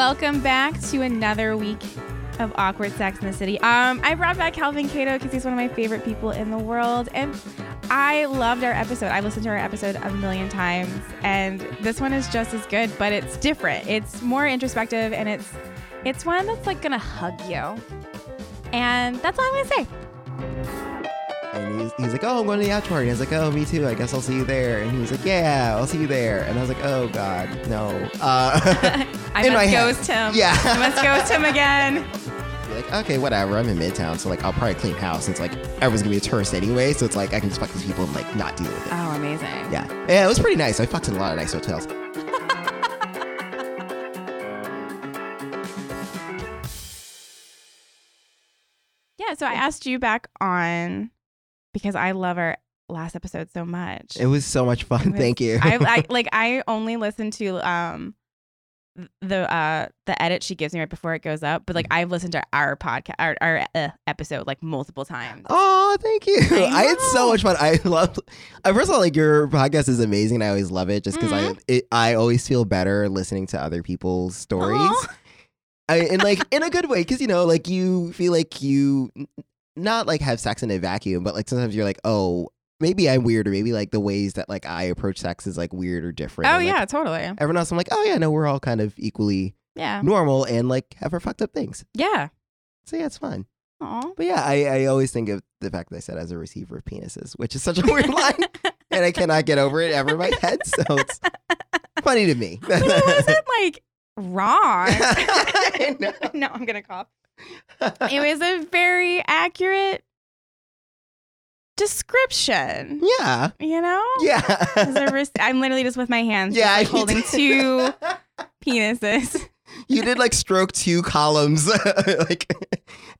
Welcome back to another week of awkward sex in the city. Um, I brought back Calvin Cato because he's one of my favorite people in the world, and I loved our episode. I listened to our episode a million times, and this one is just as good, but it's different. It's more introspective, and it's it's one that's like gonna hug you, and that's all I'm gonna say. And he's, he's like, oh, I'm going to the after party. I was like, oh, me too. I guess I'll see you there. And he's like, yeah, I'll see you there. And I was like, oh, God, no. Uh, I in my must head. ghost him. Yeah. I must ghost him again. Be like, okay, whatever. I'm in Midtown, so like I'll probably clean house. It's like everyone's gonna be a tourist anyway, so it's like I can just fuck these people and like not deal with it. Oh, amazing. Yeah, yeah, it was pretty nice. I fucked in a lot of nice hotels. Yeah, so I asked you back on because I love our last episode so much. It was so much fun. Was- Thank you. I, I like I only listen to um the uh the edit she gives me right before it goes up, but like I've listened to our podcast our, our uh, episode like multiple times. Oh, thank you. I I, had so much fun. I love. I first of all, like your podcast is amazing. and I always love it just because Mhm. I it, I always feel better listening to other people's stories. I, and like in a good way because you know like you feel like you not like have sex in a vacuum, but like sometimes you're like, oh, maybe I'm weird, or maybe like the ways that like I approach sex is like weird or different. Oh And, like, yeah, totally. Everyone else, I'm like, oh yeah, no, we're all kind of equally Yeah. normal and like have our fucked up things. Yeah. So yeah, it's fun. Aw. But yeah, I, I always think of the fact that I said as a receiver of penises, which is such a weird line, and I cannot get over it ever in my head. So it's funny to me. It wasn't like wrong. No, I'm gonna cough. It was a very accurate description. yeah, You know? yeah. Res- I'm literally just with my hands, Yeah, just, like, holding two penises. you did like stroke two columns, like,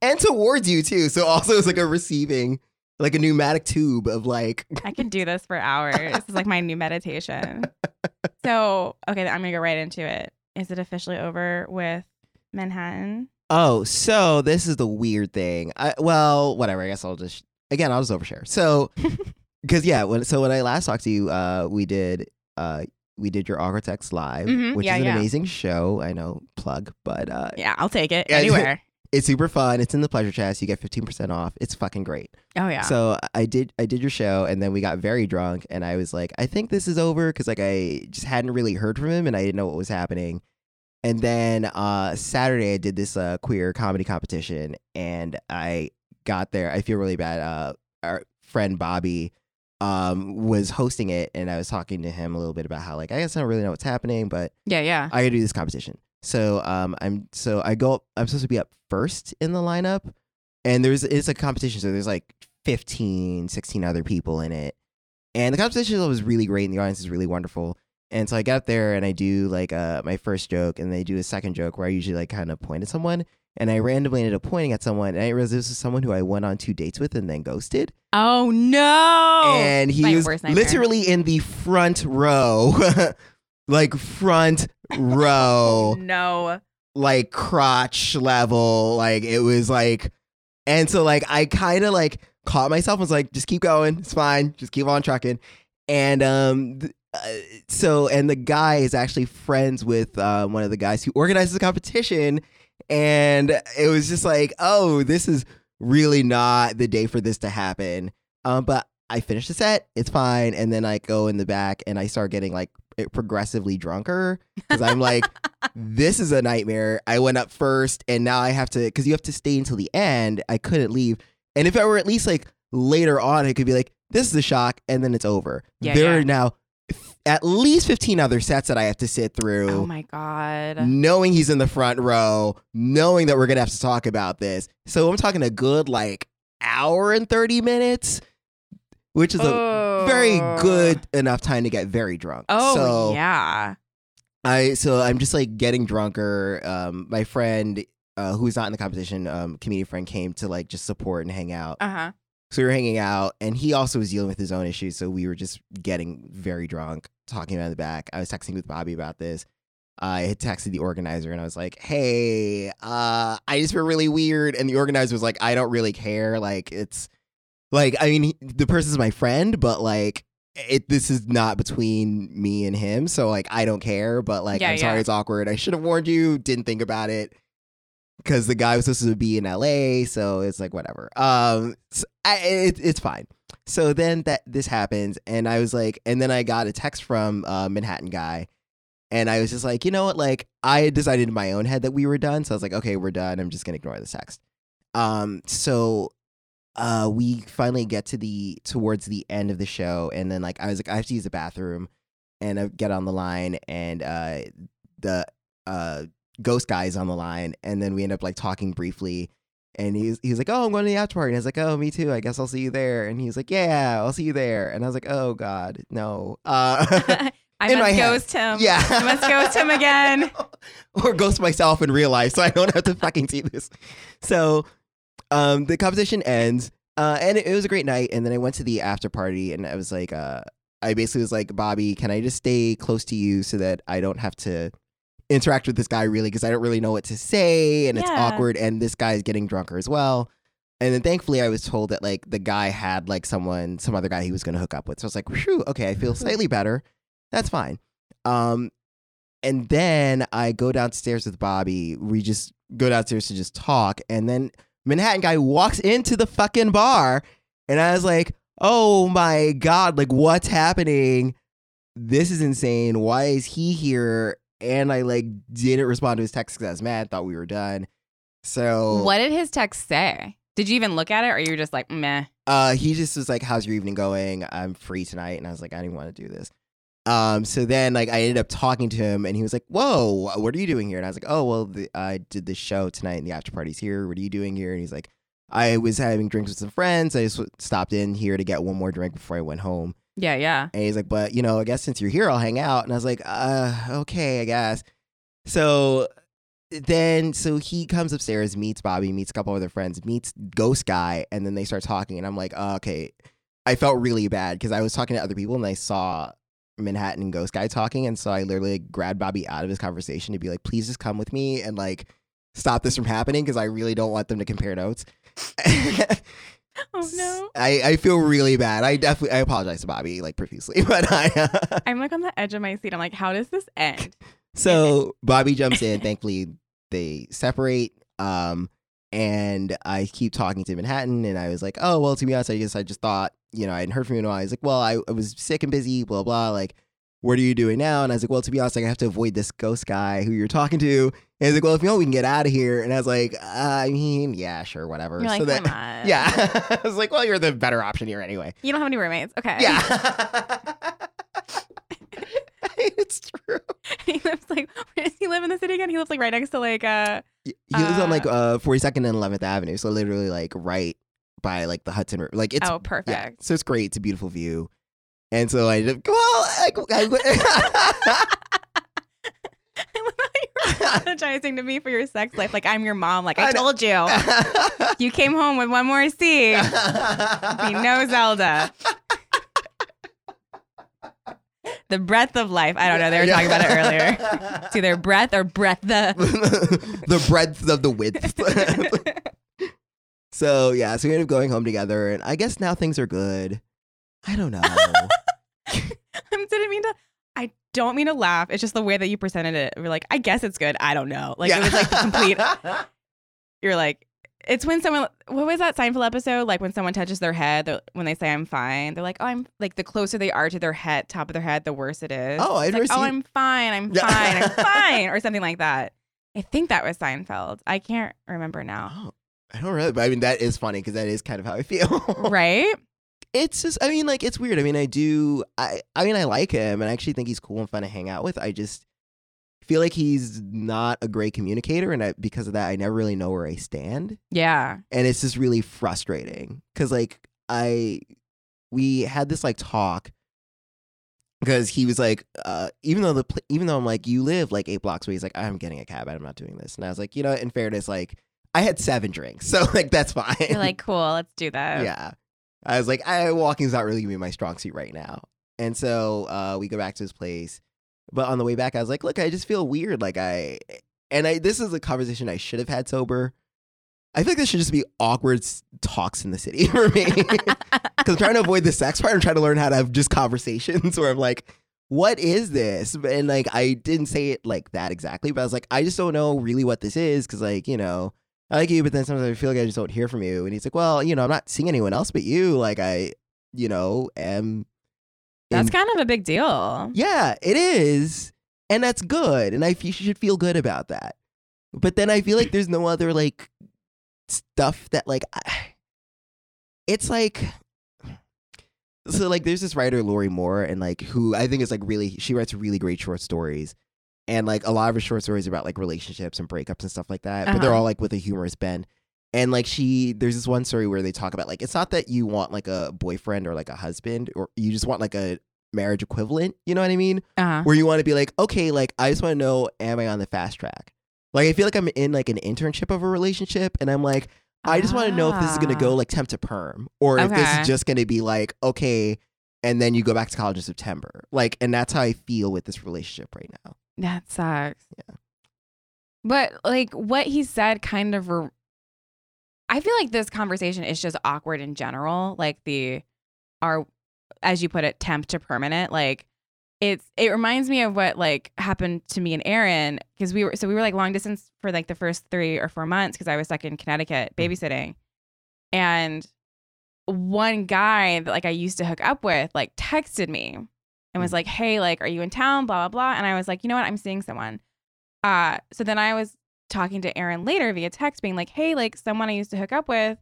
and towards you too. So also it's like a receiving, like a pneumatic tube of like. I could do this for hours. This is like my new meditation. So, okay, I'm gonna go right into it. Is it officially over with Manhattan? Oh, so this is the weird thing. I, well, whatever. I guess I'll just again I'll just overshare. So, because yeah, when so when I last talked to you, uh, we did uh we did your Text live, Mhm, which yeah, is an yeah. amazing show. I know plug, but uh, Yeah, I'll take it Yeah, anywhere. it's super fun. It's in the pleasure chest. You get fifteen percent off. It's fucking great. Oh yeah. So I did I did your show and then we got very drunk and I was like I think this is over because like I just hadn't really heard from him and I didn't know what was happening. And then uh Saturday I did this uh queer comedy competition and I got there. I feel really bad. Uh our friend Bobby um was hosting it and I was talking to him a little bit about how like I guess I don't really know what's happening, but yeah, yeah. I gotta do this competition. So um I'm so I go up I'm supposed to be up first in the lineup and there's it's a competition so there's like 15 16 other people in it and the competition was really great and the audience is really wonderful and so I get up there and I do like uh my first joke and they do a second joke where I usually like kind of point at someone and I randomly ended up pointing at someone and I realized this was someone who I went on two dates with and then ghosted oh no. and he my was worst nightmare. literally in the front row like front row no. like crotch level. Like it was like, and so like I kind of like caught myself. and was like, just keep going. It's fine. Just keep on trucking. And um, th- uh, so and the guy is actually friends with uh, one of the guys who organizes the competition, and it was just like, oh, this is really not the day for this to happen. Um, but I finish the set. It's fine. And then I go in the back and I start getting like progressively drunker because I'm like, this is a nightmare. I went up first and now I have to, because you have to stay until the end. I couldn't leave. And if I were at least like later on, it could be like, this is a shock and then it's over. Yeah, there yeah. are now at least 15 other sets that I have to sit through Oh my god. knowing he's in the front row, knowing that we're gonna have to talk about this. So I'm talking a good like hour and 30 minutes, which is a Oh. very Oh. good enough time to get very drunk. Oh so yeah. I so I'm just like getting drunker. Um, my friend, uh, who's not in the competition, um, comedian friend, came to like just support and hang out. Uh huh. So we were hanging out, and he also was dealing with his own issues. So we were just getting very drunk, talking about the back. I was texting with Bobby about this. I had texted the organizer, and I was like, "Hey, uh, I just feel really weird." And the organizer was like, "I don't really care. Like, it's like, I mean, he, the person's my friend, but like." It this is not between me and him, so like I don't care. But like Yeah, I'm sorry, it's awkward. I should have warned you. Didn't think about it because the guy was supposed to be in LA, so it's like whatever. Um, s I it, it's fine. So then that this happens, and I was like, and then I got a text from uh, Manhattan guy, and I was just like, you know what? Like I had decided in my own head that we were done, so I was like, okay, we're done. I'm just gonna ignore this text. Um, so uh, we finally get to the towards the end of the show, and then like I was like, I have to use the bathroom, and I get on the line, and uh, the uh ghost guy's on the line, and then we end up like talking briefly. And he's he's like, oh, I'm going to the after party. And I was like, oh, me too. I guess I'll see you there. And he's like, yeah, I'll see you there. And I was like, oh God, no. Uh, I must head. ghost him. yeah, I must ghost him again. or ghost myself in real life, so I don't have to fucking see this. So, um, the competition ends, uh, and it, it was a great night. And then I went to the after party, and I was like, uh, I basically was like, Bobby, can I just stay close to you so that I don't have to interact with this guy really because I don't really know what to say, and it's awkward, and this guy is getting drunker as well. And then thankfully, I was told that like the guy had like someone, some other guy he was going to hook up with. So I was like, whew, okay, I feel slightly better. That's fine. Um, and then I go downstairs with Bobby. We just go downstairs to just talk. And then Manhattan guy walks into the fucking bar. And I was like, oh my God, like what's happening? This is insane. Why is he here? And I like didn't respond to his text because I was mad, thought we were done. So What did his text say? Did you even look at it, or you were just like, meh? Uh, he just was like, "How's your evening going? I'm free tonight," and I was like, "I didn't want to do this." Um, so then like I ended up talking to him, and he was like, "Whoa, what are you doing here?" And I was like, "Oh, well, the, I did this show tonight, and the after party's here. What are you doing here?" And he's like, "I was having drinks with some friends. I just stopped in here to get one more drink before I went home." Yeah, yeah. And he's like, but you know, I guess since you're here, I'll hang out. And I was like, uh, okay, I guess. So then, so he comes upstairs, meets Bobby, meets a couple other friends, meets Ghost Guy, and then they start talking. And I'm like, oh, okay. I felt really bad because I was talking to other people and I saw Manhattan and Ghost Guy talking. And so I literally grabbed Bobby out of his conversation to be like, please just come with me and like stop this from happening because I really don't want them to compare notes. Oh no. I, I feel really bad. I definitely I apologize to Bobby like profusely, but I I'm like on the edge of my seat. I'm like, how does this end? so Bobby jumps in. Thankfully, they separate. Um, and I keep talking to Manhattan, and I was like, oh well, to be honest, I guess I just thought you know I hadn't heard from you in a while. He's like, well, I, I was sick and busy, blah blah. Like, what are you doing now? And I was like, well, to be honest, like, I have to avoid this ghost guy who you're talking to. And he's like, well, if you want, we can get out of here. And I was like, uh, I mean, yeah, sure, whatever. You're like, so come on. yeah, I was like, well, you're the better option here anyway. You don't have any roommates. Okay. Yeah. it's true. he lives like where does he live in the city again? He lives like right next to like uh He lives on like uh 42nd and 11th Avenue, so literally like right by like the Hudson River. Like it's oh yeah, perfect. so it's great. It's a beautiful view. And so I just well, I, I, I love how you're apologizing to me for your sex life. Like I'm your mom. Like I, I told you. You came home with one more C. Be no Zelda. The breath of life. I don't know. They were talking about it earlier. It's either breath or breath the. the breadth of the width. so yeah, so we ended up going home together, and I guess now things are good. I don't know. I didn't mean to. I don't mean to laugh. It's just the way that you presented it. We're like, I guess it's good. I don't know. Like it was like the complete. You're like, it's when someone. What was that Seinfeld episode? Like when someone touches their head, when they say I'm fine, they're like, oh, I'm like the closer they are to their head, top of their head, the worse it is. Oh, I've like, never oh, seen- I'm fine. I'm Yeah. fine. I'm fine, or something like that. I think that was Seinfeld. I can't remember now. Oh, I don't really, but I mean that is funny because that is kind of how I feel. Right? It's just, I mean, like it's weird. I mean, I do, I, I mean, I like him, and I actually think he's cool and fun to hang out with. I just feel like he's not a great communicator, and I, because of that, I never really know where I stand. Yeah. and it's just really frustrating because like i we had this like talk because he was like, uh, even though the pl- even though I'm like, you live like eight blocks away, he's like, I'm getting a cab, I'm not doing this, and I was like, you know, in fairness, like I had seven drinks, so like that's fine. You're like, cool, let's do that. yeah, I was like, I walking's not really gonna be my strong suit right now, and so uh, we go back to his place, but on the way back, I was like, look, I just feel weird, like I, and I this is a conversation I should have had sober. I feel like this should just be awkward talks in the city for me. Because I'm trying to avoid the sex part. I'm trying to learn how to have just conversations where I'm like, what is this? And like, I didn't say it like that exactly, but I was like, I just don't know really what this is. Cause like, you know, I like you, but then sometimes I feel like I just don't hear from you. And he's like, well, you know, I'm not seeing anyone else but you. Like, I, you know, am. That's in- kind of a big deal. yeah, it is. And that's good. And I f- you should feel good about that. But then I feel like there's no other like stuff that like I, it's like so like there's this writer Lorrie Moore and like who I think is like really she writes really great short stories. And like a lot of her short stories about like relationships and breakups and stuff like that. But they're Uh-huh. all like with a humorous bend. And like she there's this one story where they talk about like it's not that you want like a boyfriend or like a husband or you just want like a marriage equivalent, you know what I mean? Uh-huh. where you want to be like, okay, like I just want to know, am I on the fast track? Like I feel like I'm in like an internship of a relationship, and I'm like, I just want to know if this is gonna go Ah. like temp to perm, or if this is just gonna be like, okay, and then you go back to college in September. Like, and that's how I feel with this relationship right now. That sucks. Yeah. But like what he said kind of re- I feel like this conversation is just awkward in general. Like the our as you put it, temp to permanent. Like it's it reminds me of what like happened to me and Aaron because we were so we were like long distance for like the first three or four months because I was stuck in Connecticut mm. babysitting. And one guy that like I used to hook up with like texted me and was like, "Hey, like, are you in town?" Blah blah blah. And I was like, "You know what? I'm seeing someone." Uh, so then I was talking to Aaron later via text, being like, "Hey, like, someone I used to hook up with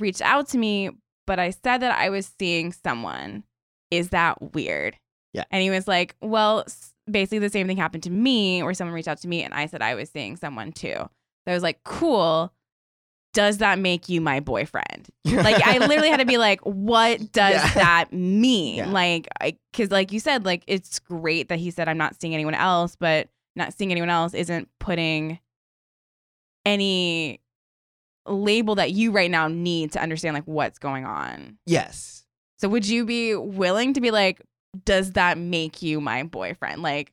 reached out to me, but I said that I was seeing someone. Is that weird?" Yeah. And he was like, "Well, basically the same thing happened to me, where someone reached out to me, and I said I was seeing someone too." So I was like, "Cool." Does that make you my boyfriend? like I literally had to be like, what does Yeah. that mean? Yeah. Like, I because like you said, like it's great that he said I'm not seeing anyone else, but not seeing anyone else isn't putting any label that you right now need to understand like what's going on. yes. So would you be willing to be like, does that make you my boyfriend? Like,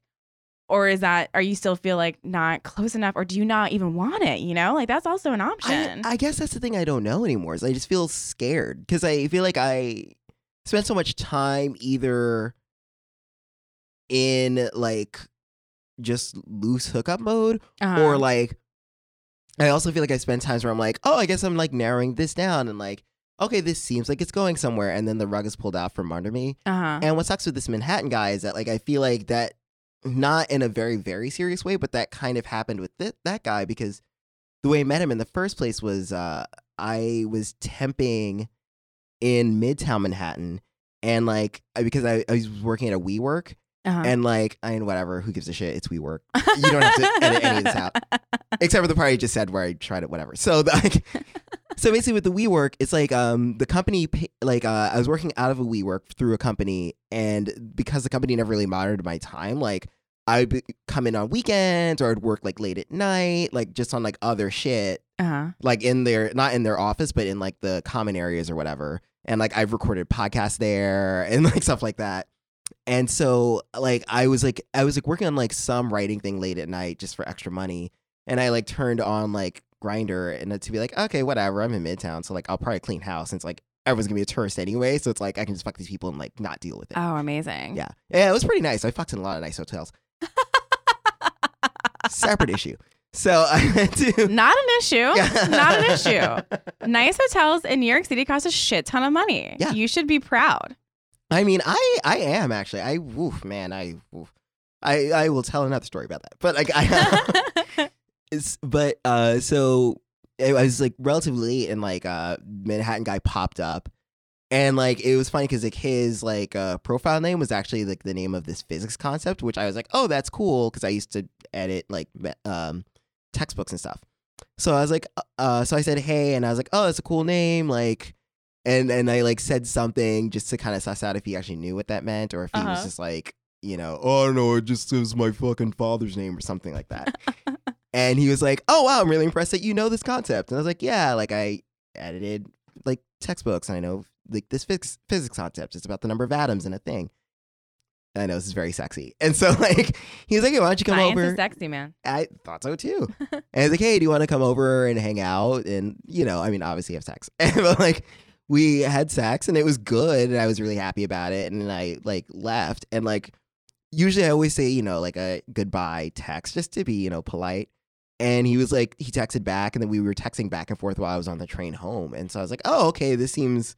or is that are you still feel like not close enough, or do you not even want it? You know, like that's also an I, option. I guess that's the thing I don't know anymore. Is I just feel scared because I feel like I spent so much time either in like just loose hookup mode Uh-huh. or like I also feel like I spend times where I'm like, oh, I guess I'm like narrowing this down and like, okay, this seems like it's going somewhere, and then the rug is pulled out from under me. uh-huh. And what sucks with this Manhattan guy is that like I feel like that not in a very very serious way, but that kind of happened with th- that guy because the way I met him in the first place was uh I was temping in Midtown Manhattan and like because I, I was working at a WeWork uh-huh. and like I mean whatever who gives a shit it's WeWork you don't have to edit any of this out except for the part I just said where I tried it, whatever. So, like, so basically with the WeWork, it's like um the company pa- like uh, I was working out of a WeWork through a company, and because the company never really monitored my time, like I'd be, come in on weekends or I'd work like late at night, like just on like other shit, uh-huh. like in their not in their office, but in like the common areas or whatever. And like I've recorded podcasts there and like stuff like that. And so like I was like I was like working on like some writing thing late at night just for extra money. And I like turned on like Grindr and to be like, okay, whatever, I'm in Midtown, so like I'll probably clean house. And it's like everyone's gonna be a tourist anyway, so it's like I can just fuck these people and like not deal with it. Oh, amazing. Yeah, yeah, it was pretty nice. I fucked in a lot of nice hotels. Separate issue. So I went to Not an issue. Not an issue. Nice hotels in New York City cost a shit ton of money. Yeah. You should be proud. I mean, I I am actually. I woof, man. I woof. I I will tell another story about that. But like I but uh so it was like relatively late and like uh Manhattan guy popped up and like it was funny because like his like uh profile name was actually like the name of this physics concept which I was like oh that's cool because I used to edit like um textbooks and stuff so I was like uh so I said hey and I was like oh that's a cool name like and and I like said something just to kind of suss out if he actually knew what that meant or if he was Uh-huh. just like, you know, oh I don't know, it just was my fucking father's name or something like that. and he was like, "Oh wow, I'm really impressed that you know this concept." And I was like, "Yeah, like I edited like textbooks and I know like this physics physics concept. It's about the number of atoms in a thing." I know this is very sexy, and so like he was like, hey, "Why don't you come Science over?" is sexy, man. I thought so too. and I was like, hey, do you want to come over and hang out? And, you know, I mean, obviously have sex. but like, we had sex and it was good. And I was really happy about it. And I like left. And like, usually I always say, you know, like a goodbye text just to be, you know, polite. And he was like, he texted back. And then we were texting back and forth while I was on the train home. And so I was like, oh, okay, this seems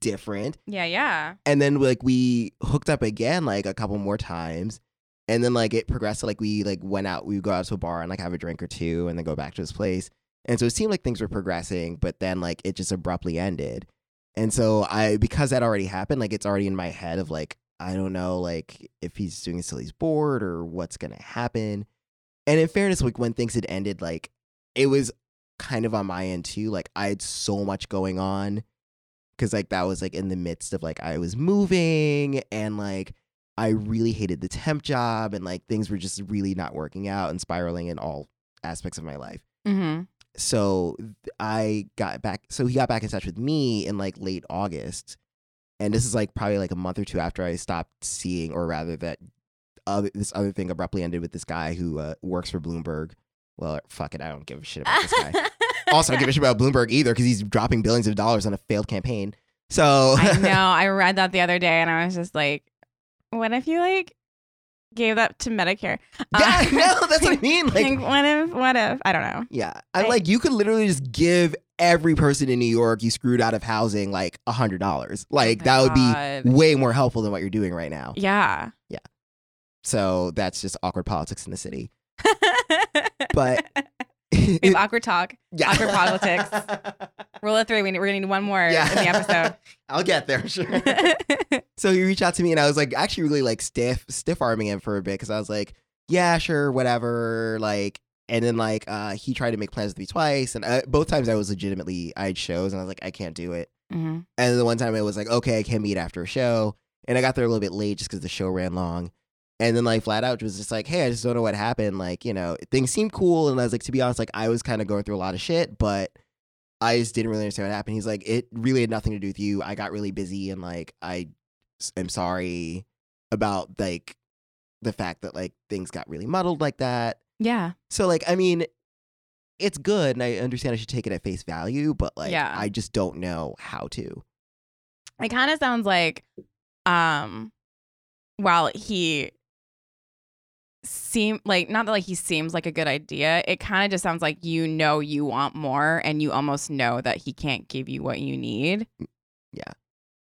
different. Yeah, yeah. And then like we hooked up again like a couple more times. And then like it progressed to like we like went out, we would go out to a bar and like have a drink or two and then go back to his place. And so it seemed like things were progressing, but then like it just abruptly ended. And so I because that already happened, like it's already in my head of like, I don't know like if he's doing this till he's bored or what's gonna happen. And in fairness, like when things had ended, like it was kind of on my end too. Like I had so much going on because like that was like in the midst of like I was moving and like I really hated the temp job and like things were just really not working out and spiraling in all aspects of my life. Mm-hmm. So I got back. So he got back in touch with me in like late August, and this is like probably like a month or two after I stopped seeing, or rather that other, this other thing abruptly ended with this guy who uh, works for Bloomberg. Well, fuck it, I don't give a shit about this guy also I don't give a shit about Bloomberg either because he's dropping billions of dollars on a failed campaign. So I know. I read that the other day and I was just like, what if you like gave that to Medicare? yeah, Uh, no, that's what I mean. Like, Like, what if, what if, I don't know. yeah, I'm like, you could literally just give every person in New York you screwed out of housing like a hundred dollars. Like Oh that would God. be way more helpful than what you're doing right now. Yeah. So that's just awkward politics in the city. But we have awkward talk. yeah. awkward politics. Rule of three. We need, we're going to need one more Yeah. in the episode. I'll get there, sure. so he reached out to me and I was like actually really like stiff stiff arming him for a bit because I was like, yeah, sure, whatever. Like and then like uh he tried to make plans with me twice and uh, both times I was legitimately I had shows and I was like I can't do it. hmm And then the one time it was like, okay, I can meet after a show. And I got there a little bit late just because the show ran long. And then like flat out was just like, hey, I just don't know what happened. Like, you know, things seemed cool. And I was like, to be honest, like I was kind of going through a lot of shit, but I just didn't really understand what happened. He's like, it really had nothing to do with you. I got really busy and like i am sorry about like the fact that like things got really muddled like that. Yeah. So like, I mean, it's good and I understand I should take it at face value, but like Yeah. I just don't know how to. It kind of sounds like, um, while he seem like not that like he seems like a good idea, it kind of just sounds like you know you want more and you almost know that he can't give you what you need. Yeah.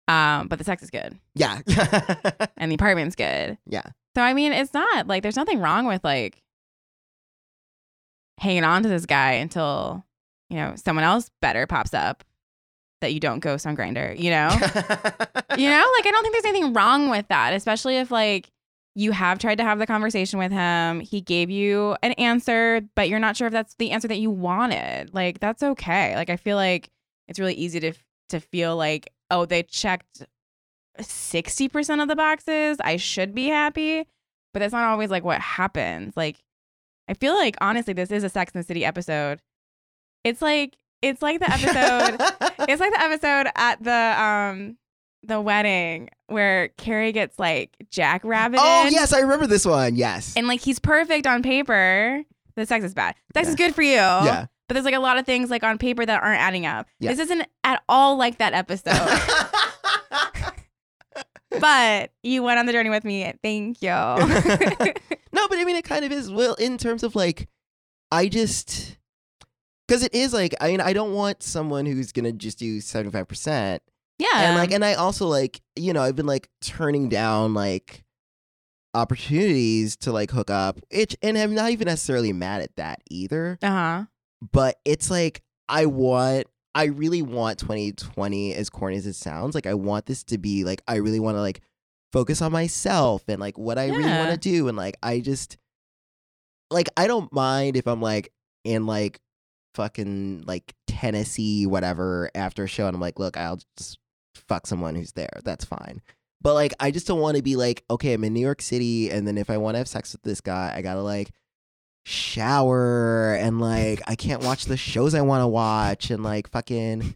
Um, but the sex is good Yeah. and the apartment's good. yeah. So I mean, it's not like there's nothing wrong with like hanging on to this guy until you know someone else better pops up that you don't ghost on Grindr. You know, you know, like I don't think there's anything wrong with that, especially if like you have tried to have the conversation with him. He gave you an answer, but you're not sure if that's the answer that you wanted. Like that's okay. Like I feel like it's really easy to to feel like oh they checked 60% of the boxes. I should be happy. But that's not always like what happens. Like I feel like honestly this is a Sex and the City episode. It's like it's like the episode it's like the episode at the um the wedding where Carrie gets like jackrabbited. Oh yes, I remember this one. Yes. And like he's perfect on paper. The sex is bad. Sex Yeah. is good for you. yeah. But there's like a lot of things like on paper that aren't adding up. Yeah. This isn't at all like that episode. but you went on the journey with me. Thank you. no, but I mean, it kind of is. Well, in terms of like, I just because it is like, I mean, I don't want someone who's gonna just do seventy five percent, yeah. and like, and I also like, you know, I've been like turning down like opportunities to like hook up, which, and I'm not even necessarily mad at that either. uh huh. But it's like I want. I really want 2020 as corny as it sounds. Like I want this to be like I really want to like focus on myself and like what I really want to do and like I just like I don't mind if I'm like in like fucking like Tennessee, whatever, after a show, and I'm like, look, I'll just fuck someone who's there. That's fine. But like, I just don't want to be like, okay, I'm in New York City, and then if I want to have sex with this guy, I gotta like shower and like I can't watch the shows I want to watch and like fucking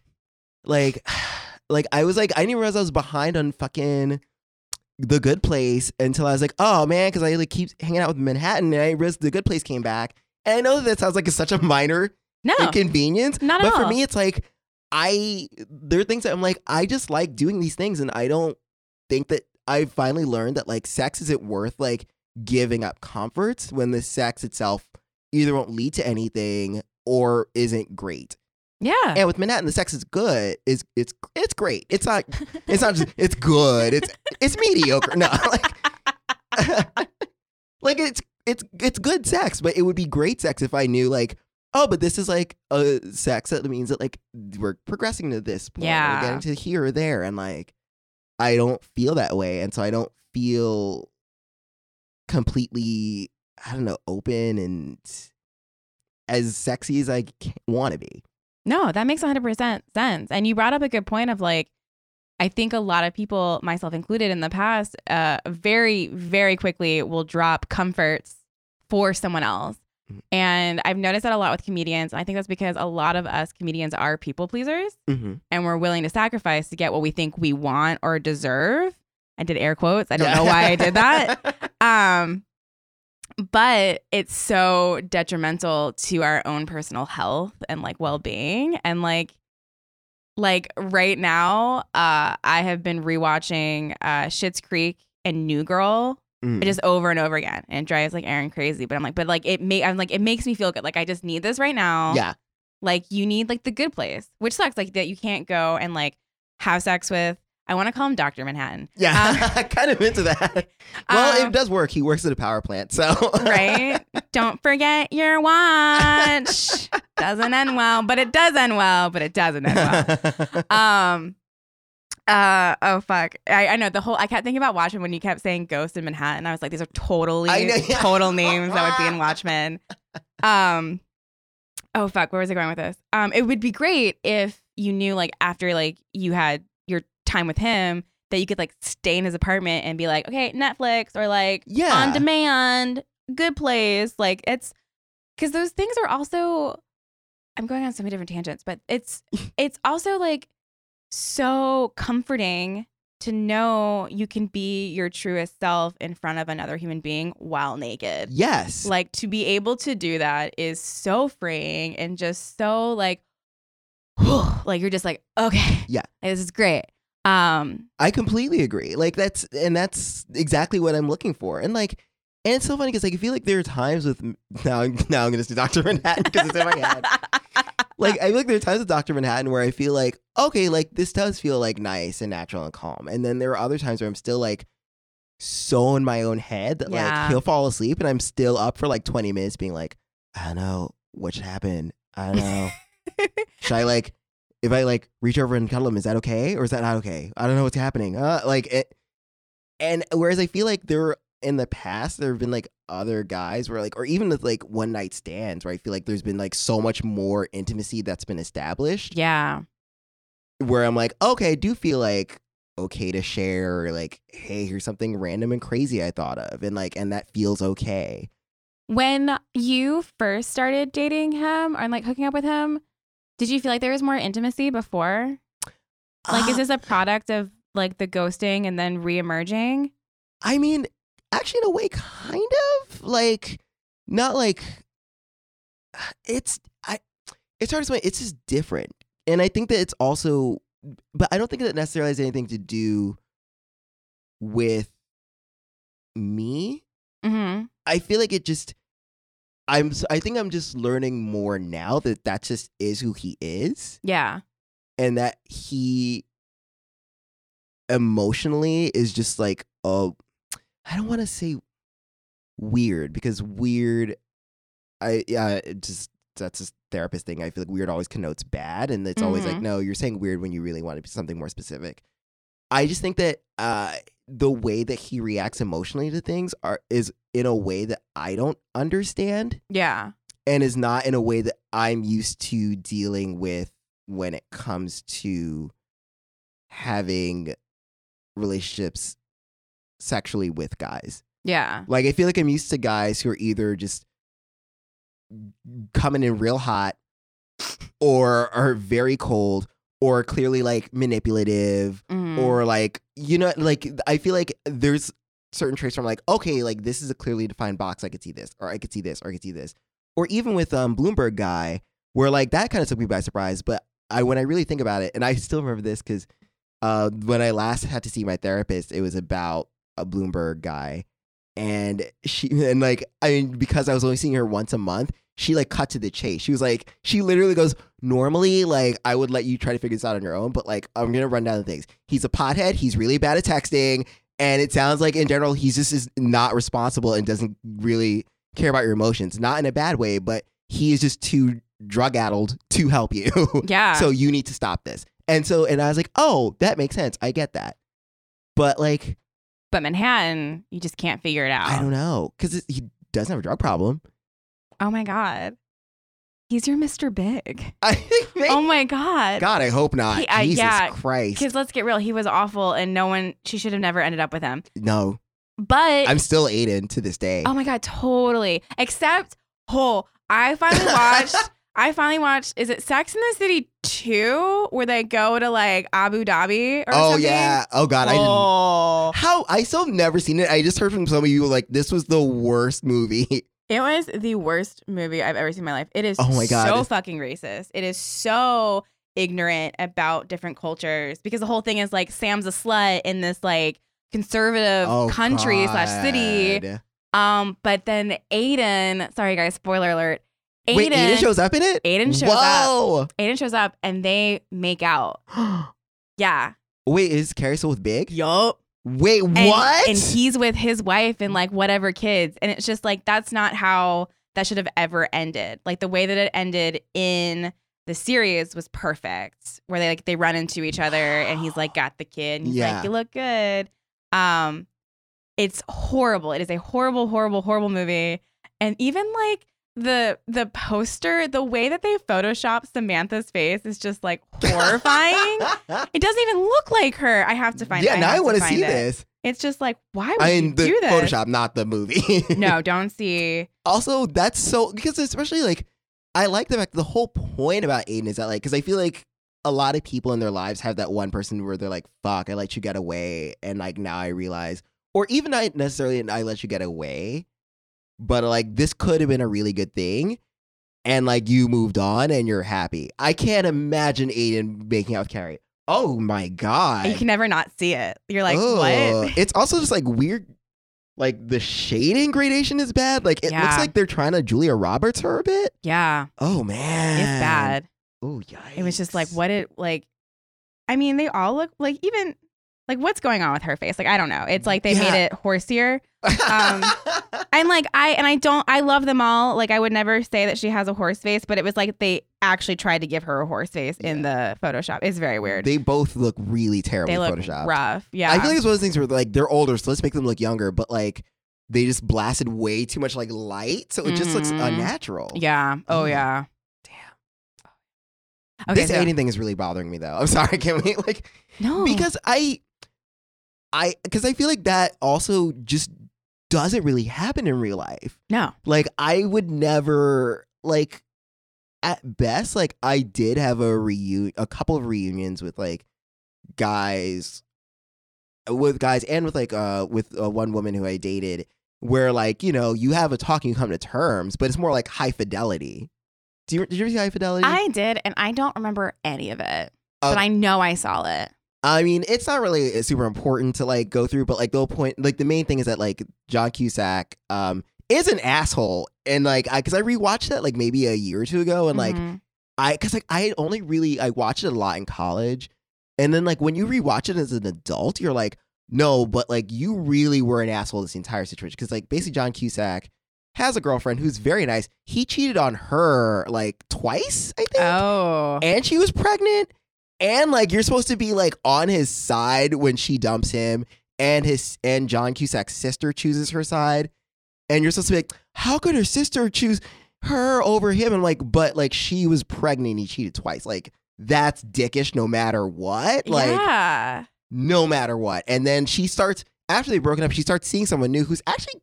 like like I was like I didn't realize I was behind on fucking the good place until I was like, oh man, because I like keep hanging out with Manhattan and I realized the good place came back. And I know that, that sounds like it's such a minor No, inconvenience. not at but for me, it's like I there are things that I'm like I just like doing these things, and I don't think that I finally learned that like sex isn't worth like giving up comforts when the sex itself either won't lead to anything or isn't great. yeah. And with Manhattan, the sex is good. It's it's it's great. It's not it's not just it's good. It's it's mediocre. No, like like it's it's it's good sex, but it would be great sex if I knew like oh, but this is like a sex that means that like we're progressing to this point. Yeah. We're getting to here or there, and like I don't feel that way, and so I don't feel completely I don't know open and as sexy as I want to be. No, that makes 100% sense. And you brought up a good point of like, I think a lot of people, myself included in the past, uh, very, very quickly will drop comforts for someone else. And I've noticed that a lot with comedians. I think that's because a lot of us comedians are people pleasers Mm-hmm. and we're willing to sacrifice to get what we think we want or deserve. I did air quotes. I don't know why I did that. Um, but it's so detrimental to our own personal health and like well-being and like like right now uh I have been rewatching uh Schitt's Creek and New Girl Mm. just over and over again and it drives like Aaron crazy but I'm like but like it make I'm like it makes me feel good like I just need this right now Yeah. like you need like the good place which sucks like that you can't go and like have sex with I want to call him Dr. Manhattan Yeah. kind of into that. Well, Um, it does work. He works at a power plant, so right? Don't forget your watch. doesn't end well, but it does end well, but it doesn't end well. Um uh oh fuck. I, I know the whole I kept thinking about Watchmen when you kept saying Ghost in Manhattan. I was like, these are totally know, yeah. total names that would be in Watchmen. Um oh fuck, where was I going with this? Um it would be great if you knew like after like you had your time with him that you could like stay in his apartment and be like, okay, Netflix or like Yeah. on demand, good place. Like it's because those things are also. I'm going on so many different tangents, but it's it's also like so comforting to know you can be your truest self in front of another human being while naked. yes. Like to be able to do that is so freeing and just so like like you're just like, okay. Yeah. This is great. Um I completely agree. Like that's and that's exactly what I'm looking for. And like and it's so funny because like I feel like there are times with now now I'm gonna see Doctor Manhattan because it's in my head. Like I feel like there are times with Doctor Manhattan where I feel like okay, like this does feel like nice and natural and calm, and then there are other times where I'm still like so in my own head that Yeah. like he'll fall asleep and I'm still up for like 20 minutes being like I don't know what should happen. I don't know. should I like if I like reach over and cuddle him, is that okay or is that not okay? I don't know what's happening. Uh, like it, and whereas I feel like there in the past there have been like other guys where like or even with like one night stands where I feel like there's been like so much more intimacy that's been established yeah. where I'm like okay I do feel like okay to share or like hey here's something random and crazy I thought of and like and that feels okay. When you first started dating him or like hooking up with him, did you feel like there was more intimacy before? Like, is Uh, this a product of like the ghosting and then reemerging? I mean, actually, in a way, kind of like not like it's I. It's hard to explain. It's just different, and I think that it's also, but I don't think that necessarily has anything to do with me. Mm-hmm. I feel like it just. I'm. I think I'm just learning more now that that just is who he is, Yeah. and that he emotionally is just like oh i don't want to say weird because weird i yeah it just that's a therapist thing i feel like weird always connotes bad and it's always like Mhm. no you're saying weird when you really want to be something more specific i just think that uh the way that he reacts emotionally to things are is in a way that i don't understand Yeah. and is not in a way that I'm used to dealing with when it comes to having relationships sexually with guys. Yeah. Like I feel like I'm used to guys who are either just coming in real hot or are very cold or clearly like manipulative Mhm. or like you know like I feel like there's certain traits where I'm like okay like this is a clearly defined box I could see this or I could see this or I could see this or even with um Bloomberg guy where like that kind of took me by surprise but I when I really think about it and I still remember this because uh when I last had to see my therapist it was about a Bloomberg guy and she and like I mean because I was only seeing her once a month she like cut to the chase. She was like she literally goes normally like I would let you try to figure this out on your own but like I'm gonna run down the things. He's a pothead he's really bad at texting and it sounds like in general he's just is not responsible and doesn't really care about your emotions not in a bad way but he is just too drug addled to help you. Yeah. so you need to stop this. And so and I was like oh that makes sense. I get that. But like but Manhattan, you just can't figure it out. I don't know because he doesn't have a drug problem. Oh my god. He's your Mr. Big. Oh my god. God, I hope not. He- I- Jesus yeah, Christ. Because let's get real, he was awful, and no one. She should have never ended up with him. No, But I'm still Aidan to this day. oh my god, totally. Except, oh, I finally watched. I finally watched. Is it Sex in the City two, where they go to like Abu Dhabi or oh something? yeah. Oh God, I didn't. Oh, How I still have never seen it. I just heard from some of you like this was the worst movie. it was the worst movie I've ever seen in my life. It is Oh my God. so It's- fucking racist. It is so ignorant about different cultures because the whole thing is like Sam's a slut in this like conservative oh country slash city. Um, but then Aidan, sorry guys, spoiler alert. Aidan, Wait, Aidan shows up in it. Aidan shows Whoa. Aidan shows up and they make out. Yeah. Wait, is Carrie still with Big? Yup. Wait, And, what? And he's with his wife and like whatever kids. And it's just like that's not how that should have ever ended. Like the way that it ended in the series was perfect. Where they like they run into each other and he's like got the kid and he's Yeah. like, You look good. Um it's horrible. It is a horrible, horrible, horrible movie. And even like the the poster, the way that they Photoshop Samantha's face is just like horrifying. it doesn't even look like her. I have to find yeah, it. now I want to see it. this. It's just like, why would I you the do this? Photoshop, not the movie. No, don't see. also that's so because especially like I like the fact the whole point about Aidan is that like because I feel like a lot of people in their lives have that one person where they're like fuck I let you get away and like now I realize or even not necessarily I let you get away but like this could have been a really good thing and like you moved on and you're happy I can't imagine Aidan making out with Carrie oh my god You can never not see it. You're like, Ugh. what? It's also just like weird. Like the shading gradation is bad. Like it looks like they're trying to Julia Roberts her a bit. Yeah, Oh man, it's bad. Oh yikes! It was just like, what it like. I mean, they all look like even like what's going on with her face. Like I don't know. It's like they Yeah. made it horsier. um, And like I and I don't I love them all. Like I would never say that she has a horse face, but it was like they actually tried to give her a horse face in the Photoshop. It's very weird. they both look really terrible They look Photoshop. rough. Yeah. I feel like it's one of those things where like they're older, so let's make them look younger. But like they just blasted way too much like light, so it just looks Mhm. unnatural. yeah. Oh Oh. yeah. Damn. Okay. this so- thing is really bothering me though. I'm sorry, can we like no. because I, I because I feel like that also just doesn't really happen in real life. no. Like I would never like at best like I did have a reunion a couple of reunions with like guys with guys and with like uh with uh, one woman who I dated where like you know you have a talk and you come to terms but it's more like high fidelity. Do you did you ever see high fidelity? I did, and I don't remember any of it, Oh. but I know I saw it. I mean, it's not really uh, super important to like go through, but like the whole point, like the main thing is that like John Cusack um is an asshole, and like I because I rewatched that like maybe a year or two ago, and like Mhm. I because like I only really I watched it a lot in college, and then like when you rewatch it as an adult, you're like, no, but like you really were an asshole this entire situation. Because like basically John Cusack has a girlfriend who's very nice. He cheated on her like twice, I think. Oh, and she was pregnant and like you're supposed to be like on his side when she dumps him and his and John Cusack's sister chooses her side and you're supposed to be like how could her sister choose her over him. I'm like, but like she was pregnant and he cheated twice. Like that's dickish no matter what. Like yeah. no matter what. And then she starts after they've broken up, she starts seeing someone new who's actually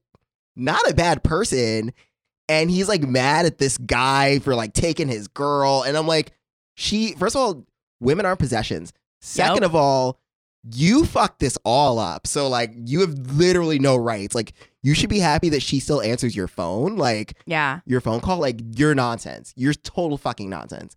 not a bad person. And he's like mad at this guy for like taking his girl. And I'm like, she first of all, women aren't possessions. Second Yep. of all, you fucked this all up. So like you have literally no rights. Like you should be happy that she still answers your phone. Like Yeah. your phone call, like you're nonsense. You're total fucking nonsense.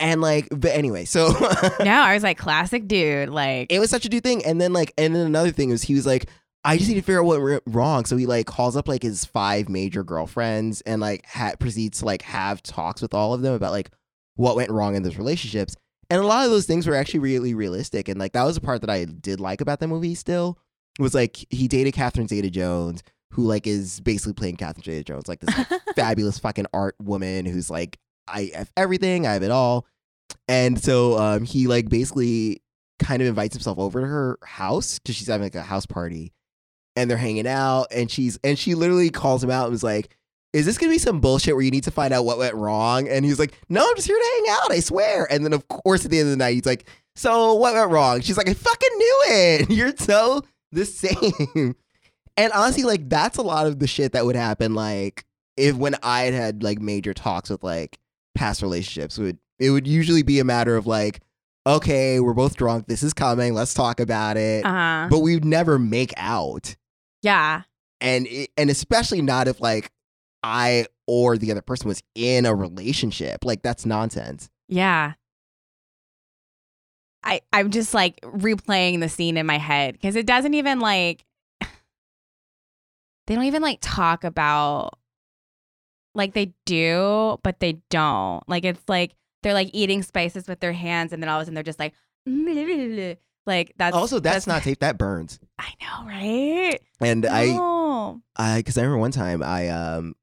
And like, but anyway, so No, I was like, classic dude. Like, it was such a dude thing. And then like, and then another thing was he was like, I just need to figure out what went wrong. So he like calls up like his five major girlfriends and like ha- proceeds to like have talks with all of them about like what went wrong in those relationships. And a lot of those things were actually really realistic. And like that was the part that I did like about the movie. Still was like he dated Catherine Zeta-Jones, who like is basically playing Catherine Zeta-Jones, like this like, fabulous fucking art woman who's like I have everything, I have it all. And so um he like basically kind of invites himself over to her house because she's having like a house party and they're hanging out and she's and she literally calls him out and was like is this gonna be some bullshit where you need to find out what went wrong? And he's like no i'm just here to hang out i swear. And then of course at the end of the night he's like so what went wrong? She's like i fucking knew it. You're so the same. And honestly like that's a lot of the shit that would happen like if when i had had like major talks with like past relationships it would it would usually be a matter of like okay we're both drunk this is coming let's talk about it. Uh huh. but we would never make out. Yeah. and it, and especially not if like i or the other person was in a relationship like that's nonsense Yeah. I I'm just like replaying the scene in my head because it doesn't even like they don't even like talk about like they do, but they don't. Like it's like they're like eating spices with their hands and then all of a sudden they're just like like that's also that's, not tape that burns I know, right? and i No. i because i remember one time i um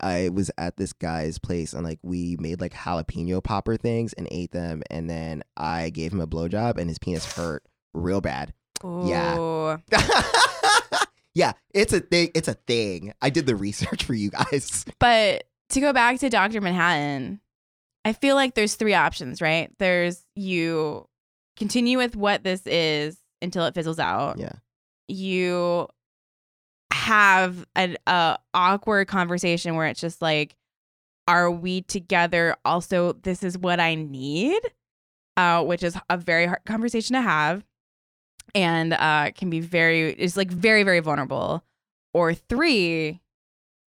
i was at this guy's place and like we made like jalapeno popper things and ate them and then i gave him a blowjob and his penis hurt real bad Yeah. Yeah it's a thing it's a thing i did the research for you guys But to go back to Dr. Manhattan, I feel like there's three options, right? There's you continue with what this is until it fizzles out. yeah You have an a awkward conversation where it's just like, are we together? Also, this is what I need, uh, which is a very hard conversation to have, and uh, can be very it's like very very vulnerable. Or three,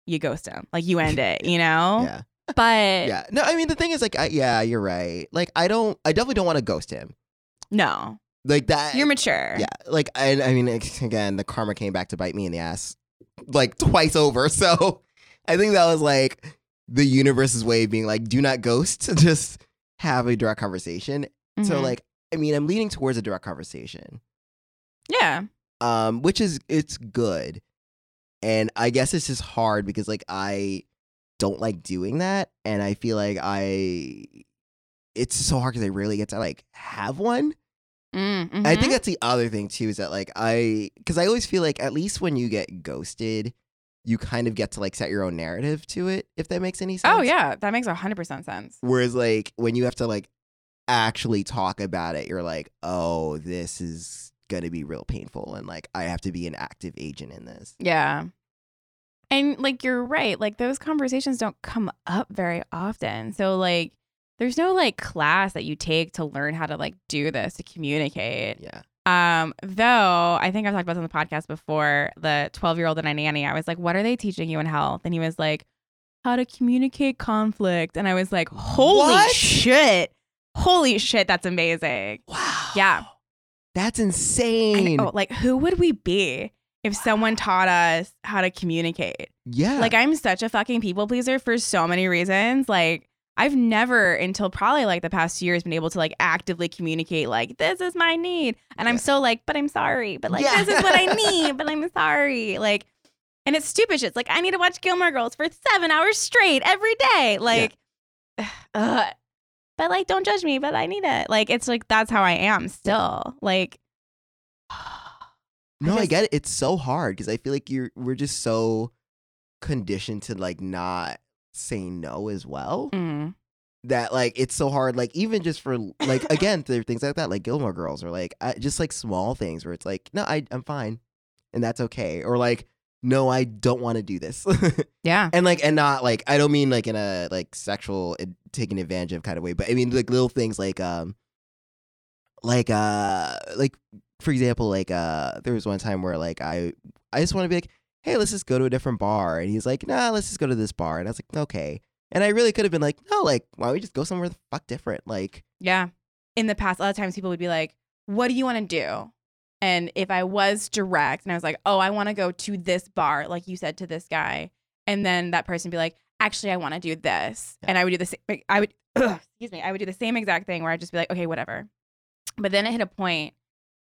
you ghost him, like you end it, you know. yeah But yeah no i mean the thing is like I, yeah you're right like i don't i definitely don't want to ghost him no, like that you're mature. yeah like and i mean again the karma came back to bite me in the ass like twice over. So i think that was like the universe's way of being like do not ghost just have a direct conversation. So Mhm. like i mean i'm leaning towards a direct conversation. Yeah, um which is it's good. And i guess it's just hard because like i don't like doing that. And i feel like i it's so hard because i rarely get to like have one Mm, I think that's the other thing too is that like I because I always feel like at least when you get ghosted, you kind of get to like set your own narrative to it, if that makes any sense. Oh yeah, that makes hundred percent sense. Whereas like when you have to like actually talk about it, you're like, oh, this is gonna be real painful, and like I have to be an active agent in this. Yeah. And like you're right, like those conversations don't come up very often. So like there's no like class that you take to learn how to like do this to communicate. Yeah. Um, though I think I've talked about this on the podcast before, the 12 year old and I nanny, I was like, what are they teaching you in health? And he was like, how to communicate conflict. And I was like, holy What? shit. Holy shit, that's amazing. Wow. Yeah. That's insane. know, like who would we be if someone taught us how to communicate? Yeah. Like I'm such a fucking people pleaser for so many reasons. Like I've never until probably like the past years been able to like actively communicate like this is my need. And I'm Yeah. so like, but I'm sorry. But like Yeah. this is what I need, but I'm sorry. Like and it's stupid shit. It's like I need to watch Gilmore Girls for seven hours straight every day. Like ugh. but like don't judge me, but I need it. Like it's like that's how I am still. Like No, I, just- get it. It's so hard because I feel like you're we're just so conditioned to like not say no as well. Mm. That like it's so hard. Like even just for like again, there are things like that, like Gilmore Girls, or like I, just like small things where it's like, no, I I'm fine, and that's okay. Or like, no, I don't want to do this. Yeah. and like and not like I don't mean like in a like sexual taking advantage of kind of way, but I mean like little things like um like uh like for example like uh there was one time where like I I just want to be like hey let's just go to a different bar and he's like nah let's just go to this bar and I was like okay and I really could have been like no like why don't we just go somewhere the fuck different like Yeah. In the past, a lot of times people would be like, What do you want to do? And if I was direct and I was like, Oh, I want to go to this bar, like you said to this guy, and then that person would be like, Actually, I want to do this. Yeah. And I would do the same, I would, excuse me, I would do the same exact thing where I'd just be like, Okay, whatever. But then it hit a point.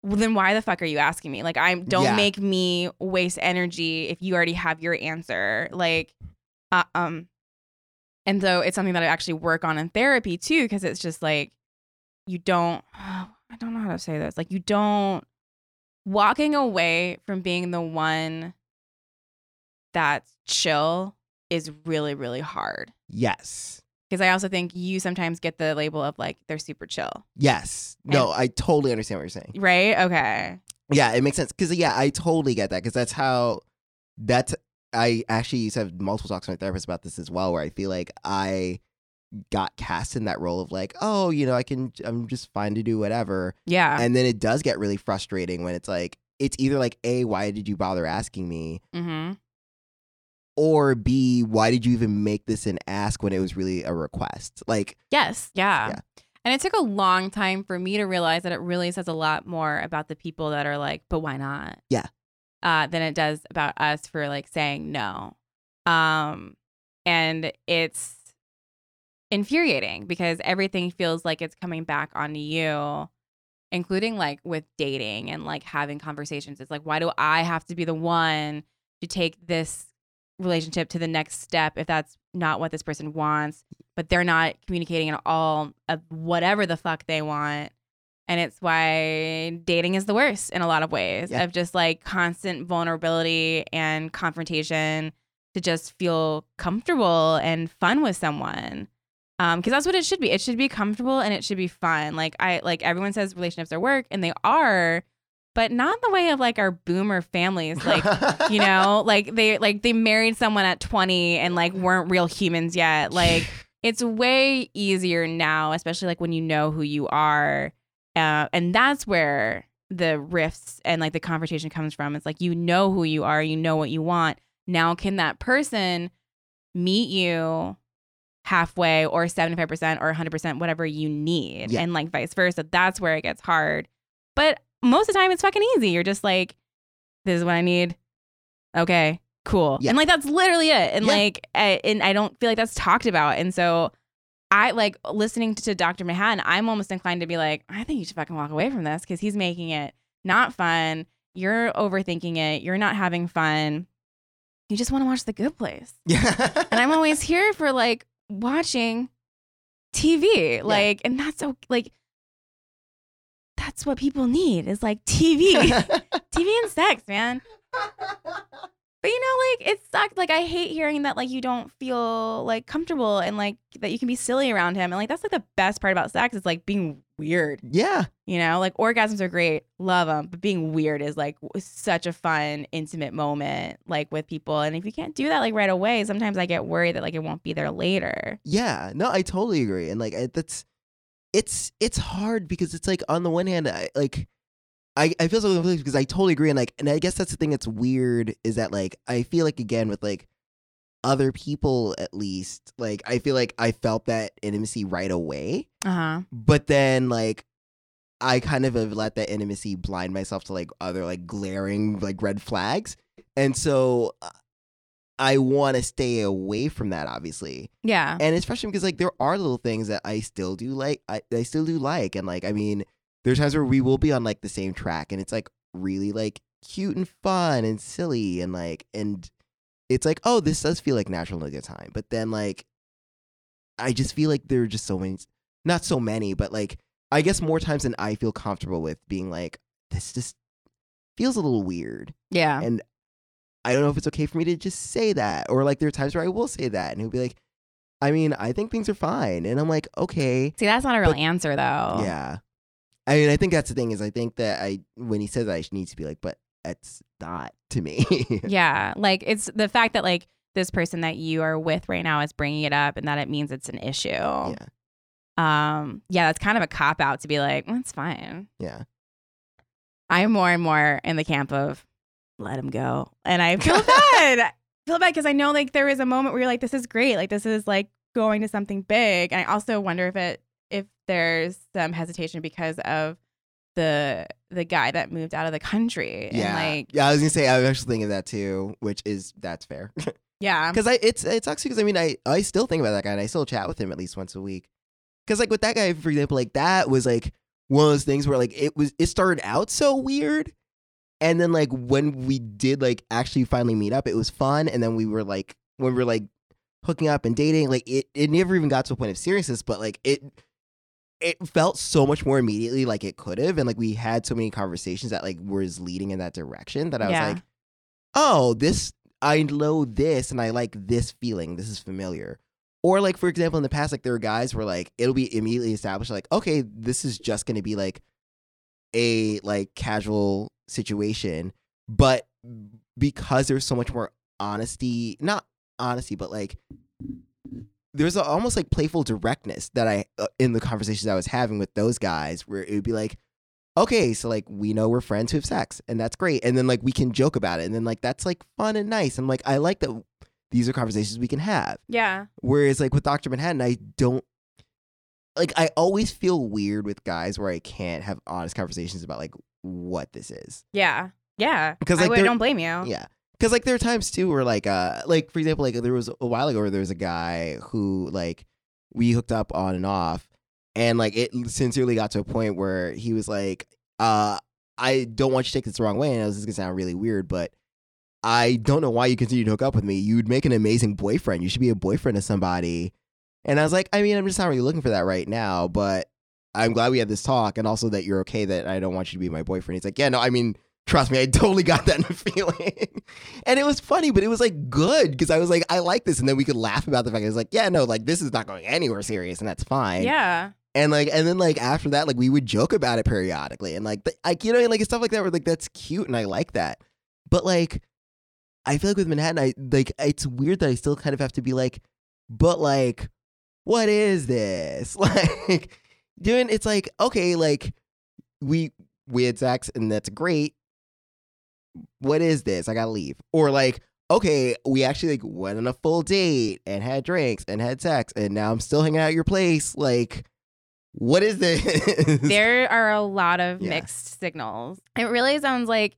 Well, then why the fuck are you asking me? Like, I don't Yeah. make me waste energy if you already have your answer. Like, uh, um, and so it's something that I actually work on in therapy too, because it's just like you don't, I don't know how to say this. Like, you don't, walking away from being the one that's chill is really, really hard. yes Because I also think you sometimes get the label of like, they're super chill, yes no I totally understand what you're saying right? Okay. Yeah, it makes sense because yeah, I totally get that because that's how that's I actually used to have multiple talks with my therapist about this as well, where I feel like I got cast in that role of like, oh, you know, I can, I'm just fine to do whatever, Yeah. and then it does get really frustrating when it's like, it's either like, a, why did you bother asking me, mm-hmm. Or b, why did you even make this an ask when it was really a request? Like, Yes. Yeah. Yeah. And it took a long time for me to realize that it really says a lot more about the people that are like, but why not? Yeah. Uh, than it does about us for like saying no. Um, and it's infuriating because everything feels like it's coming back onto you, including like with dating and like having conversations. It's like, why do I have to be the one to take this relationship to the next step if that's not what this person wants? but they're not communicating at all of whatever the fuck they want. And it's why dating is the worst in a lot of ways Yeah. of just like constant vulnerability and confrontation to just feel comfortable and fun with someone. Um, because that's what it should be. It should be comfortable and it should be fun. Like I like everyone says relationships are work and they are, but not in the way of like our boomer families. Like you know like they like they married someone at 20 and like weren't real humans yet. Like it's way easier now especially like when you know who you are. Uh, and that's where the rifts and like the confrontation comes from. It's like you know who you are you know what you want. Now can that person meet you halfway or 75% or 100% whatever you need Yeah. and like vice versa? That's where it gets hard. But most of the time it's fucking easy. You're just like this is what i need. Okay cool. Yeah. and like that's literally it. And Yeah. like I, and i don't feel like that's talked about. And so i like listening to dr manhattan i'm almost inclined to be like i think you should fucking walk away from this because he's making it not fun. You're overthinking it. You're not having fun. You just want to watch the good place. Yeah, and i'm always here for like watching tv like and that's so like that's what people need is like tv tv and sex man but you know, like it sucked. Like I hate hearing that like you don't feel like comfortable and like that you can be silly around him. And like that's like the best part about sex is like being weird. yeah, You know, like orgasms are great, love them, but being weird is like such a fun, intimate moment like with people. And if you can't do that like right away, sometimes I get worried that like it won't be there later. Yeah, no, I totally agree, and like I- that's it's it's hard because it's like on the one hand, I like I I feel so conflicted because I totally agree, and like and I guess that's the thing that's weird is that like I feel like again with like other people at least like I feel like I felt that intimacy right away, Uh huh. but then like I kind of have let that intimacy blind myself to like other like glaring like red flags, and so. I want to stay away from that, obviously Yeah. and especially because like there are little things that I still do like I, I still do like and like I mean there's times where we will be on like the same track and it's like really like cute and fun and silly and like and it's like oh this does feel like natural and a good time but then like I just feel like there are just so many not so many but like I guess more times than I feel comfortable with being like this just feels a little weird Yeah. and I don't know if it's okay for me to just say that, or like there are times where I will say that, and he'll be like, I mean, I think things are fine. And I'm like, okay. See, that's not a real But- answer though. Yeah. I mean, I think that's the thing is I think that I when he says that I need to be like, but it's not to me. Yeah. Like it's the fact that like this person that you are with right now is bringing it up and that it means it's an issue. yeah. Um, yeah, that's kind of a cop out to be like, "Mm, it's fine. Yeah. I'm more and more in the camp of let him go. And I feel bad. I feel bad because I know like there is a moment where you're like, this is great. Like this is like going to something big. And I also wonder if it if there's some hesitation because of the the guy that moved out of the country. Yeah. And like yeah, I was gonna say I was actually thinking of that too, which is that's fair. yeah. Because I it's it sucks because I mean I I still think about that guy and I still chat with him at least once a week. Because like with that guy, for example, like that was like one of those things where like it was it started out so weird, and then like when we did like actually finally meet up, it was fun, and then we were like when we were like hooking up and dating, like it it never even got to a point of seriousness, but like it it felt so much more immediately like it could have, and like we had so many conversations that like was leading in that direction that I was Yeah. like, oh, this I know this and I like this feeling. This is familiar. Or like for example, in the past, like there were guys where like it'll be immediately established, like, okay, this is just gonna be like a like casual situation. But because there's so much more honesty, not honesty, but like there's a, almost like playful directness that I uh, in the conversations I was having with those guys where it would be like, okay, so like we know we're friends who have sex and that's great, and then like we can joke about it, and then like that's like fun and nice, and like I like that these are conversations we can have. Yeah. Whereas like with Doctor Manhattan, I don't like I always feel weird with guys where I can't have honest conversations about like what this is. Yeah. Yeah. Because, I would, don't blame you. Yeah. Cause like there are times too where like uh like for example like there was a while ago where there was a guy who like we hooked up on and off and like it sincerely got to a point where he was like uh I don't want you to take this the wrong way and this is gonna sound really weird but I don't know why you continue to hook up with me you'd make an amazing boyfriend you should be a boyfriend to somebody and I was like I mean I'm just not really looking for that right now but I'm glad we had this talk and also that you're okay that I don't want you to be my boyfriend he's like yeah no I mean Trust me, I totally got that feeling. and it was funny, but it was like good because I was like, I like this. And then we could laugh about the fact I was like, yeah, no, like this is not going anywhere serious and that's fine. Yeah. And like, and then like after that, like we would joke about it periodically and like, like, you know, like stuff like that where like that's cute and I like that. But like, I feel like with Manhattan, I like, it's weird that I still kind of have to be like, but like, what is this? Like, doing it's like, okay, like we, we had sex and that's great what is this? I gotta leave. Or like, okay, we actually like went on a full date and had drinks and had sex, and now I'm still hanging out at your place. Like, what is this? there are a lot of Yeah. mixed signals. It really sounds like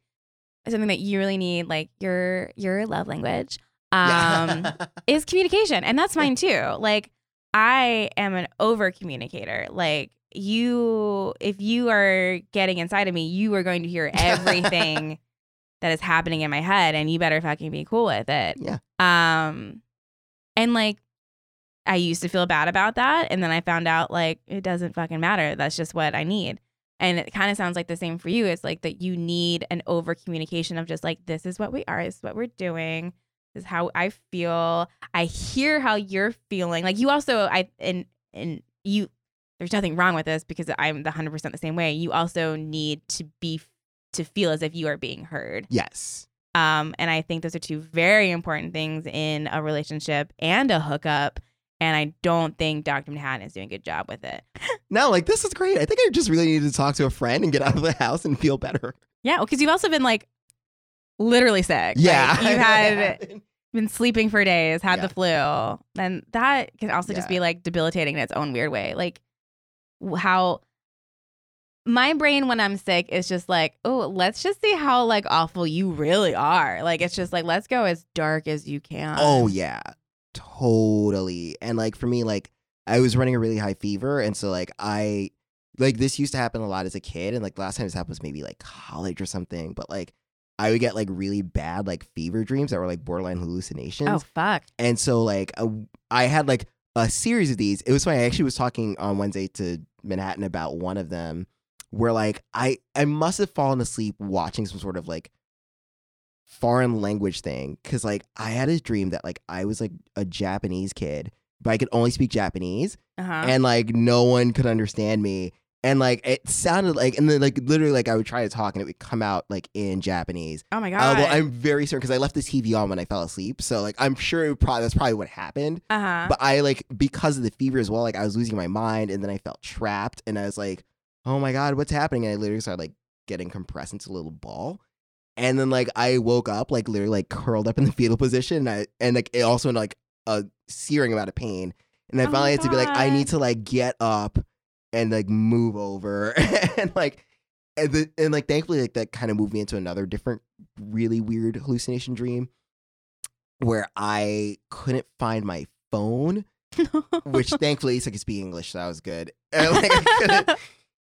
something that you really need, like your your love language, um, is communication, and that's mine too. Like I am an over communicator. Like you, if you are getting inside of me, you are going to hear everything that is happening in my head, and you better fucking be cool with it. Yeah. Um, and like. I used to feel bad about that. And then I found out like it doesn't fucking matter. That's just what I need. And it kind of sounds like the same for you. It's like that you need an over communication of just like, this is what we are, this is what we're doing, is how I feel. I hear how you're feeling. Like you also, I, and, and you, there's nothing wrong with this because I'm the 100% the same way. You also need to be, to feel as if you are being heard. yes. Um, and I think those are two very important things in a relationship and a hookup. And I don't think Dr. Manhattan is doing a good job with it. No, like this is great. I think I just really need to talk to a friend and get out of the house and feel better. Yeah, because you've also been like literally sick. Yeah. Like, you've had been sleeping for days, had Yeah. the flu. Then that can also just be like debilitating in its own weird way. Like how my brain when I'm sick is just like, oh, let's just see how like awful you really are. Like it's just like let's go as dark as you can. Oh yeah, totally. And like for me, like I was running a really high fever, and so like I like this used to happen a lot as a kid, and like last time this happened was maybe like college or something. But like I would get like really bad like fever dreams that were like borderline hallucinations. Oh fuck. And so like a, I had like a series of these. It was funny. I actually was talking on Wednesday to Manhattan about one of them where like I I must have fallen asleep watching some sort of like foreign language thing cuz like I had a dream that like I was like a Japanese kid but I could only speak Japanese, Uh-huh. and like no one could understand me. And like it sounded like, and then like literally, like I would try to talk and it would come out like in Japanese. oh my god. Although I'm very certain because I left the TV on when I fell asleep, so like I'm sure it probably that's probably what happened. uh-huh. But I like because of the fever as well, like I was losing my mind, and then I felt trapped, and I was like, "Oh my god, what's happening?" And I literally started like getting compressed into a little ball, and then like I woke up, like literally like curled up in the fetal position, and I and like it also in like a searing amount of pain, and I Oh finally had to be like, I need to like get up and like move over, and like. And, the, and like thankfully like that kind of moved me into another different really weird hallucination dream where I couldn't find my phone which thankfully I could speak English, so that was good. And, like, I, couldn't,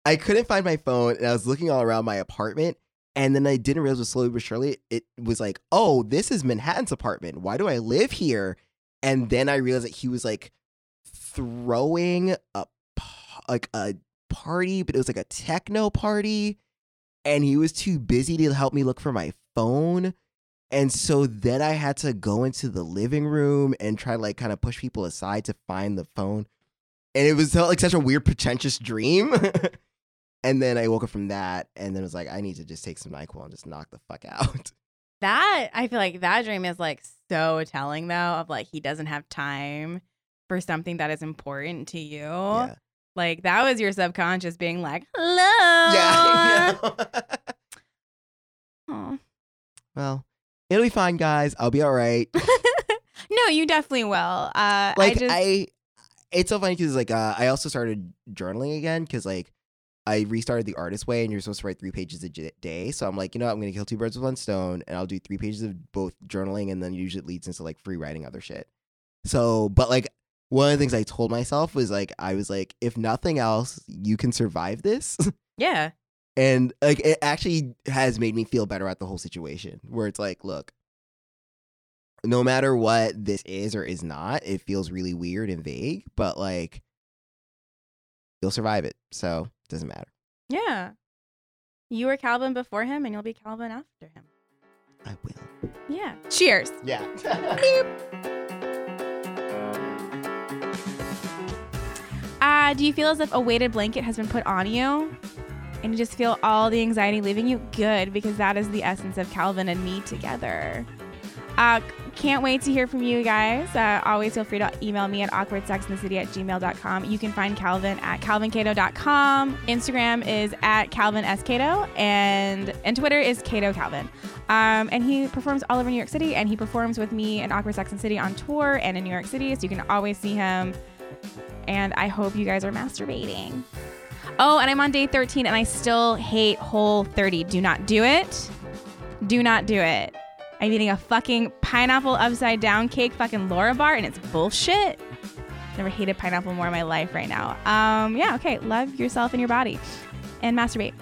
I couldn't find my phone, and I was looking all around my apartment, and then I didn't realize, was slowly but surely, it was like, oh, this is Manhattan's apartment. Why do I live here? And then I realized that he was like throwing a like a party, but it was like a techno party, and he was too busy to help me look for my phone. And so then I had to go into the living room and try to like kind of push people aside to find the phone. And it was like such a weird, pretentious dream. and then I woke up from that and then was like, I need to just take some NyQuil and just knock the fuck out. that I feel like that dream is like so telling though of like he doesn't have time for something that is important to you. Yeah. Like that was your subconscious being like, "Hello." Yeah, I know. Well, it'll be fine, guys. I'll be all right. no, you definitely will. Uh, I like just I, it's so funny because like uh, I also started journaling again because like I restarted the artist way and you're supposed to write three pages a j- day. So I'm like, you know, what? I'm gonna kill two birds with one stone and I'll do three pages of both journaling and then usually it leads into like free writing other shit. So, but like one of the things I told myself was like, I was like, if nothing else, you can survive this. yeah. and like it actually has made me feel better at the whole situation where it's like look no matter what this is or is not it feels really weird and vague but like you'll survive it so it doesn't matter Yeah. You were Calvin before him and you'll be Calvin after him. i will Yeah. Cheers. yeah Uh, do you feel as if a weighted blanket has been put on you and you just feel all the anxiety leaving you? Good, because that is the essence of Calvin and me together. Uh, can't wait to hear from you guys. Uh, always feel free to email me at awkwardsexinthecity at gmail.com. You can find Calvin at calvincato.com. Instagram is at Calvin S. Cato, and, and Twitter is Cato Calvin. Um, and he performs all over New York City, and he performs with me in Awkward Sex and City on tour and in New York City, so you can always see him and I hope you guys are masturbating. Oh, and I'm on day 13 and I still hate whole 30. Do not do it. Do not do it. I'm eating a fucking pineapple upside down cake, fucking Larabar, and it's bullshit. Never hated pineapple more in my life right now. Um, yeah, okay. Love yourself and your body and masturbate.